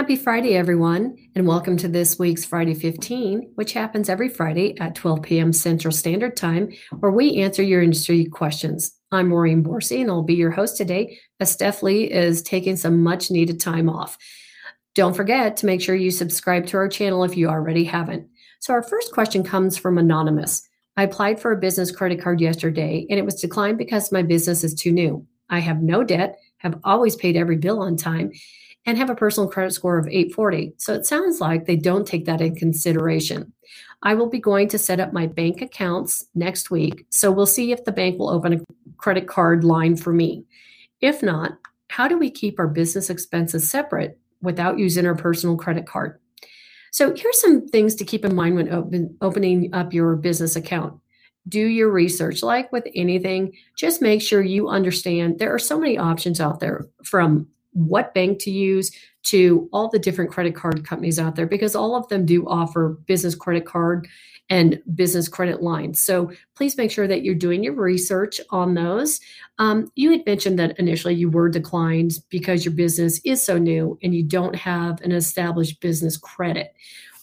Happy Friday, everyone, and welcome to this week's Friday 15, which happens every Friday at 12 p.m. Central Standard Time, where we answer your industry questions. I'm Maureen Borsey, and I'll be your host today as Steph Lee is taking some much needed time off. Don't forget to make sure you subscribe to our channel if you already haven't. So, our first question comes from Anonymous. I applied for a business credit card yesterday, and it was declined because my business is too new. I have no debt, have always paid every bill on time and have a personal credit score of 840. So it sounds like they don't take that in consideration. I will be going to set up my bank accounts next week. So we'll see if the bank will open a credit card line for me. If not, how do we keep our business expenses separate without using our personal credit card? So here's some things to keep in mind when open, opening up your business account. Do your research. Like with anything, just make sure you understand there are so many options out there from what bank to use to all the different credit card companies out there because all of them do offer business credit card and business credit lines. So please make sure that you're doing your research on those. Um, you had mentioned that initially you were declined because your business is so new and you don't have an established business credit.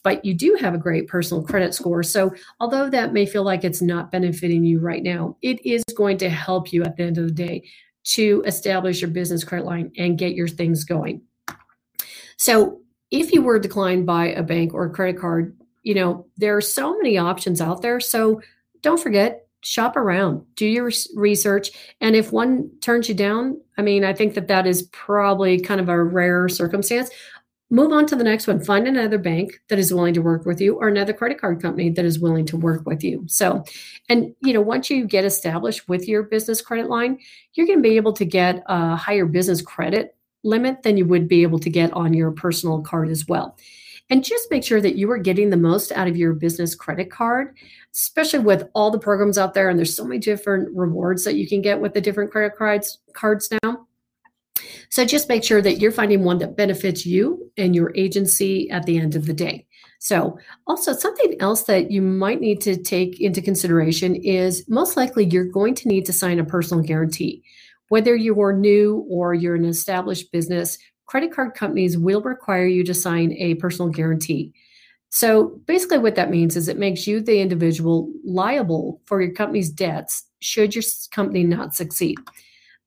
But you do have a great personal credit score. So, although that may feel like it's not benefiting you right now, it is going to help you at the end of the day to establish your business credit line and get your things going. So, if you were declined by a bank or a credit card, you know, there are so many options out there. So, don't forget, shop around, do your research. And if one turns you down, I mean, I think that that is probably kind of a rare circumstance move on to the next one. Find another bank that is willing to work with you or another credit card company that is willing to work with you. So and you know once you get established with your business credit line you're going to be able to get a higher business credit limit than you would be able to get on your personal card as well. And just make sure that you are getting the most out of your business credit card especially with all the programs out there and there's so many different rewards that you can get with the different credit cards cards now so just make sure that you're finding one that benefits you and your agency at the end of the day. So, also something else that you might need to take into consideration is most likely you're going to need to sign a personal guarantee. Whether you're new or you're an established business, credit card companies will require you to sign a personal guarantee. So, basically, what that means is it makes you, the individual, liable for your company's debts should your company not succeed.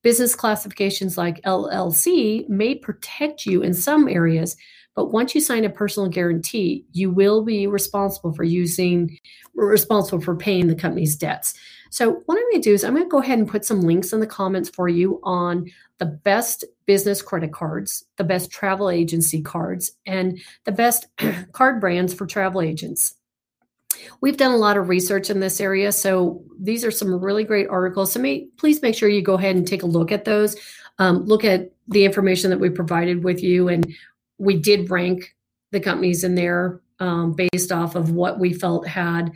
Business classifications like LLC may protect you in some areas, but once you sign a personal guarantee, you will be responsible for using, responsible for paying the company's debts. So, what I'm going to do is I'm going to go ahead and put some links in the comments for you on the best business credit cards, the best travel agency cards, and the best card brands for travel agents. We've done a lot of research in this area, so these are some really great articles. So may, please make sure you go ahead and take a look at those. Um, look at the information that we provided with you, and we did rank the companies in there um, based off of what we felt had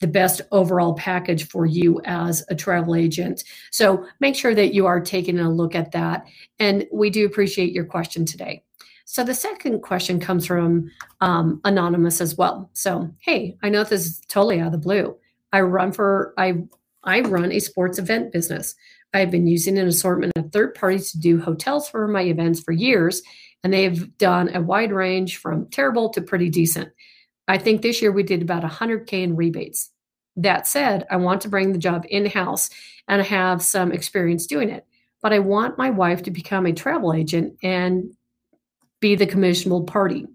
the best overall package for you as a travel agent. So make sure that you are taking a look at that. And we do appreciate your question today. So the second question comes from um, anonymous as well. So hey, I know this is totally out of the blue. I run for I I run a sports event business. I've been using an assortment of third parties to do hotels for my events for years, and they've done a wide range from terrible to pretty decent. I think this year we did about 100K in rebates. That said, I want to bring the job in house and have some experience doing it. But I want my wife to become a travel agent and be the commissionable party.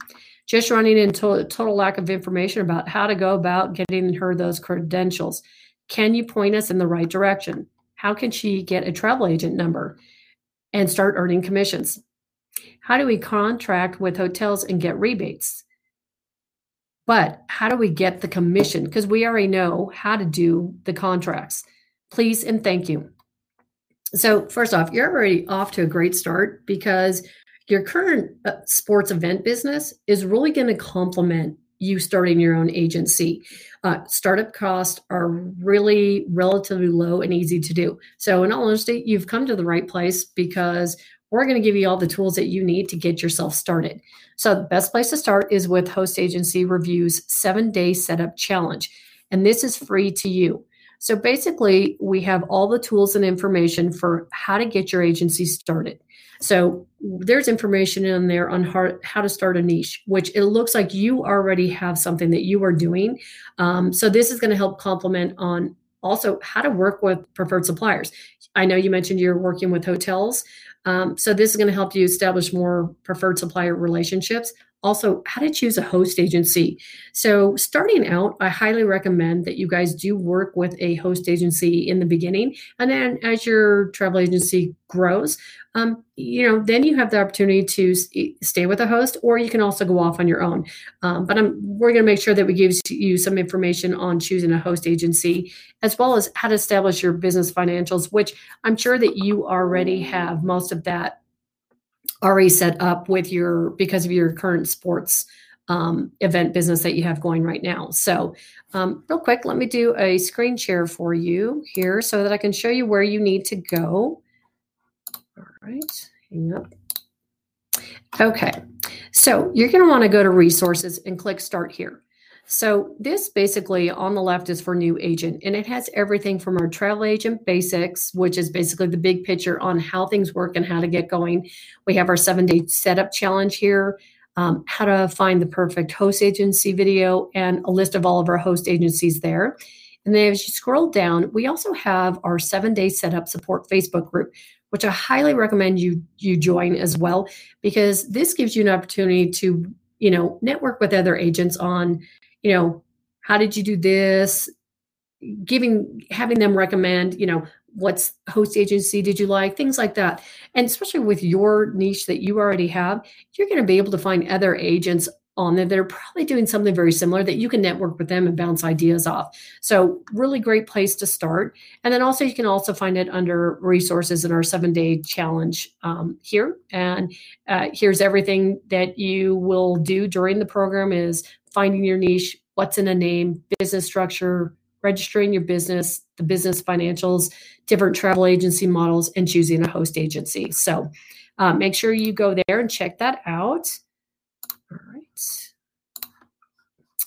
Just running into a total lack of information about how to go about getting her those credentials. Can you point us in the right direction? How can she get a travel agent number and start earning commissions? How do we contract with hotels and get rebates? But how do we get the commission? Because we already know how to do the contracts. Please and thank you. So, first off, you're already off to a great start because your current uh, sports event business is really going to complement you starting your own agency. Uh, startup costs are really relatively low and easy to do. So, in all honesty, you've come to the right place because we're going to give you all the tools that you need to get yourself started. So, the best place to start is with Host Agency Review's seven day setup challenge. And this is free to you. So, basically, we have all the tools and information for how to get your agency started. So there's information in there on how, to start a niche, which it looks like you already have something that you are doing. Um, so this is going to help complement on also how to work with preferred suppliers. I know you mentioned you're working with hotels. Um, so this is going to help you establish more preferred supplier relationships. Also, how to choose a host agency. So, starting out, I highly recommend that you guys do work with a host agency in the beginning. And then as your travel agency grows, um, you know, then you have the opportunity to stay with a host, or you can also go off on your own. Um, but I'm, we're going to make sure that we give you some information on choosing a host agency, as well as how to establish your business financials, which I'm sure that you already have most of that already set up with your because of your current sports um, event business that you have going right now. So, um, real quick, let me do a screen share for you here so that I can show you where you need to go. All right, hang up. Okay, so you're going to want to go to resources and click start here. So this basically on the left is for new agent and it has everything from our travel agent basics, which is basically the big picture on how things work and how to get going. We have our seven day setup challenge here, um, how to find the perfect host agency video and a list of all of our host agencies there. And then as you scroll down, we also have our seven day setup support Facebook group, which I highly recommend you you join as well, because this gives you an opportunity to, you know, network with other agents on you know, how did you do this? Giving, having them recommend, you know, what's host agency did you like things like that and especially with your niche that you already have you're going to be able to find other agents on there that are probably doing something very similar that you can network with them and bounce ideas off so really great place to start and then also you can also find it under resources in our seven day challenge um, here and uh, here's everything that you will do during the program is finding your niche, what's in a name, business structure, registering your business, the business financials, different travel agency models, and choosing a host agency. So uh, make sure you go there and check that out. All right.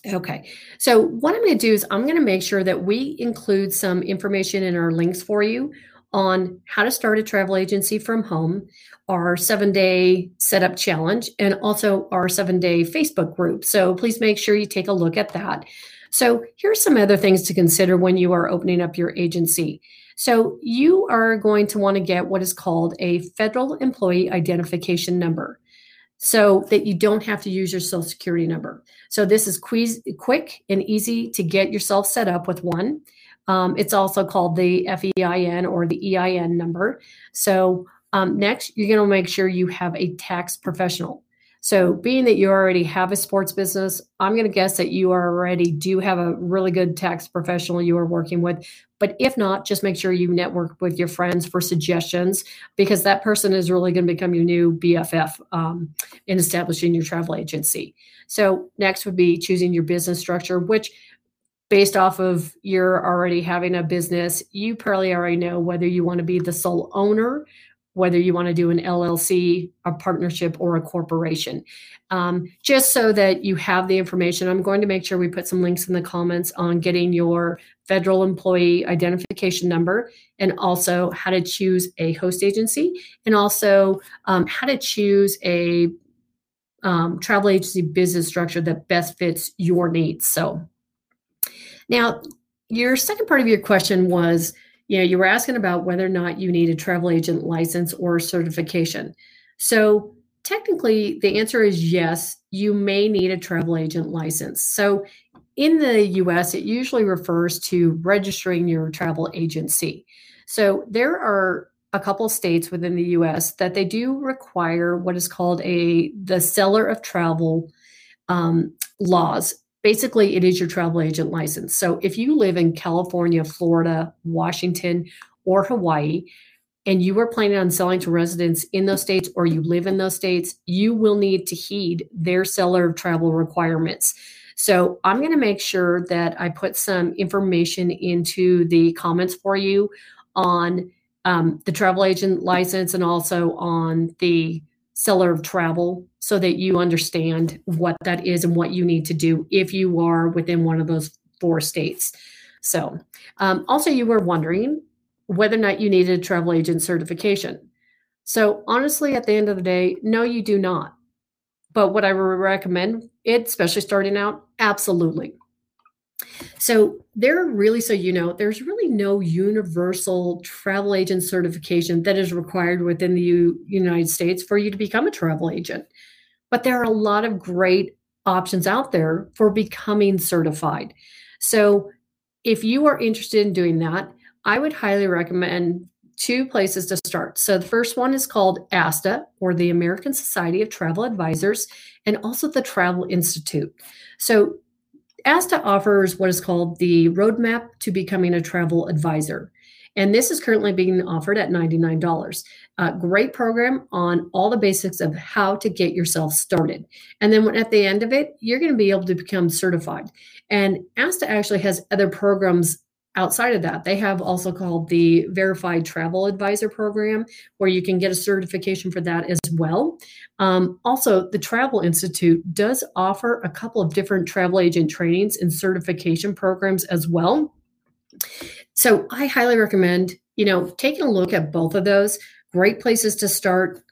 Okay, so what I'm going to do is I'm going to make sure that we include some information in our links for you on how to start a travel agency from home, our seven day setup challenge, and also our seven day Facebook group. So please make sure you take a look at that. So here's some other things to consider when you are opening up your agency. So you are going to want to get what is called a federal employee identification number so that you don't have to use your social security number. So this is quick and easy to get yourself set up with one. Um, it's also called the FEIN or the EIN number. So um, next, you're going to make sure you have a tax professional. So, being that you already have a sports business, I'm going to guess that you already do have a really good tax professional you are working with. But if not, just make sure you network with your friends for suggestions because that person is really going to become your new BFF um, in establishing your travel agency. So, next would be choosing your business structure, which based off of you're already having a business, you probably already know whether you want to be the sole owner, whether you want to do an LLC, a partnership, or a corporation. Um, just so that you have the information, I'm going to make sure we put some links in the comments on getting your federal employee identification number and also how to choose a host agency and also um, how to choose a um, travel agency business structure that best fits your needs. So, now, your second part of your question was, you know, you were asking about whether or not you need a travel agent license or certification. So, technically, the answer is yes, you may need a travel agent license. So, in the US, it usually refers to registering your travel agency. So, there are a couple states within the US that they do require what is called a the seller of travel um, laws basically it is your travel agent license. So if you live in California, Florida, Washington, or Hawaii, and you are planning on selling to residents in those states or you live in those states, you will need to heed their seller of travel requirements. So I'm going to make sure that I put some information into the comments for you on um, the travel agent license and also on the seller of travel so that you understand what that is and what you need to do if you are within one of those four states. So, um, also, you were wondering whether or not you needed a travel agent certification. So, honestly, at the end of the day, no, you do not. But what I would recommend it, especially starting out? Absolutely. So, there really, so you know, there's really no universal travel agent certification that is required within the U- United States for you to become a travel agent. But there are a lot of great options out there for becoming certified. So, if you are interested in doing that, I would highly recommend two places to start. So the first one is called ASTA, or the American Society of Travel Advisors, and also the Travel Institute. So ASTA offers what is called the Roadmap to Becoming a Travel Advisor. And this is currently being offered at $99. A uh, great program on all the basics of how to get yourself started. And then when, at the end of it, you're going to be able to become certified. And ASTA actually has other programs outside of that, they have also called the Verified Travel Advisor Program, where you can get a certification for that as well. Um, also, the Travel Institute does offer a couple of different travel agent trainings and certification programs as well. So I highly recommend, you know, taking a look at both of those. Great places to start.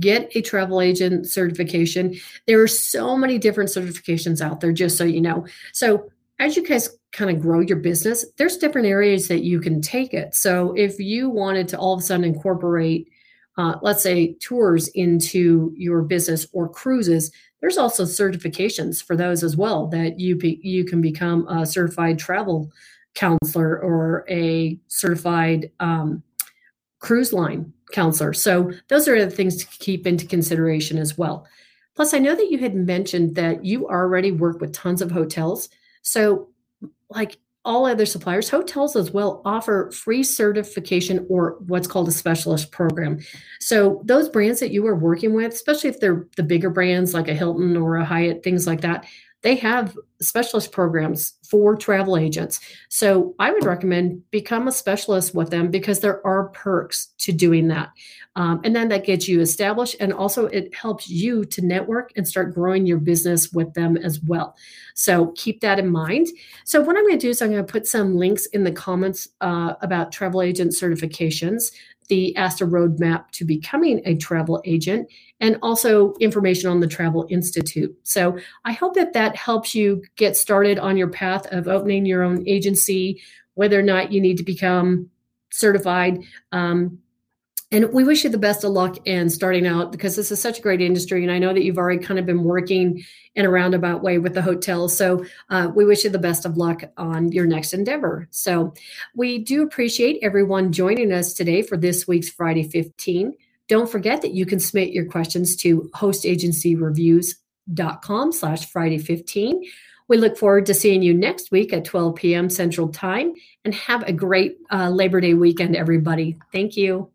Get a travel agent certification. There are so many different certifications out there, just so you know. So as you guys kind of grow your business, there's different areas that you can take it. So if you wanted to all of a sudden incorporate, uh, let's say, tours into your business or cruises, there's also certifications for those as well that you be, you can become a certified travel counselor or a certified um, cruise line counselor. So those are the things to keep into consideration as well. Plus, I know that you had mentioned that you already work with tons of hotels. So, like all other suppliers, hotels as well offer free certification or what's called a specialist program. So, those brands that you are working with, especially if they're the bigger brands like a Hilton or a Hyatt, things like that, they have specialist programs for travel agents. So I would recommend become a specialist with them because there are perks to doing that. Um, and then that gets you established and also it helps you to network and start growing your business with them as well. So keep that in mind. So what I'm going to do is I'm going to put some links in the comments uh, about travel agent certifications the ASTA roadmap to becoming a travel agent and also information on the Travel Institute. So I hope that that helps you get started on your path of opening your own agency, whether or not you need to become certified. Um, and we wish you the best of luck in starting out because this is such a great industry. And I know that you've already kind of been working in a roundabout way with the hotels. So uh, we wish you the best of luck on your next endeavor. So we do appreciate everyone joining us today for this week's Friday 15. Don't forget that you can submit your questions to hostagencyreviews.com slash Friday 15. We look forward to seeing you next week at 12 p.m. Central Time and have a great uh, Labor Day weekend, everybody. Thank you.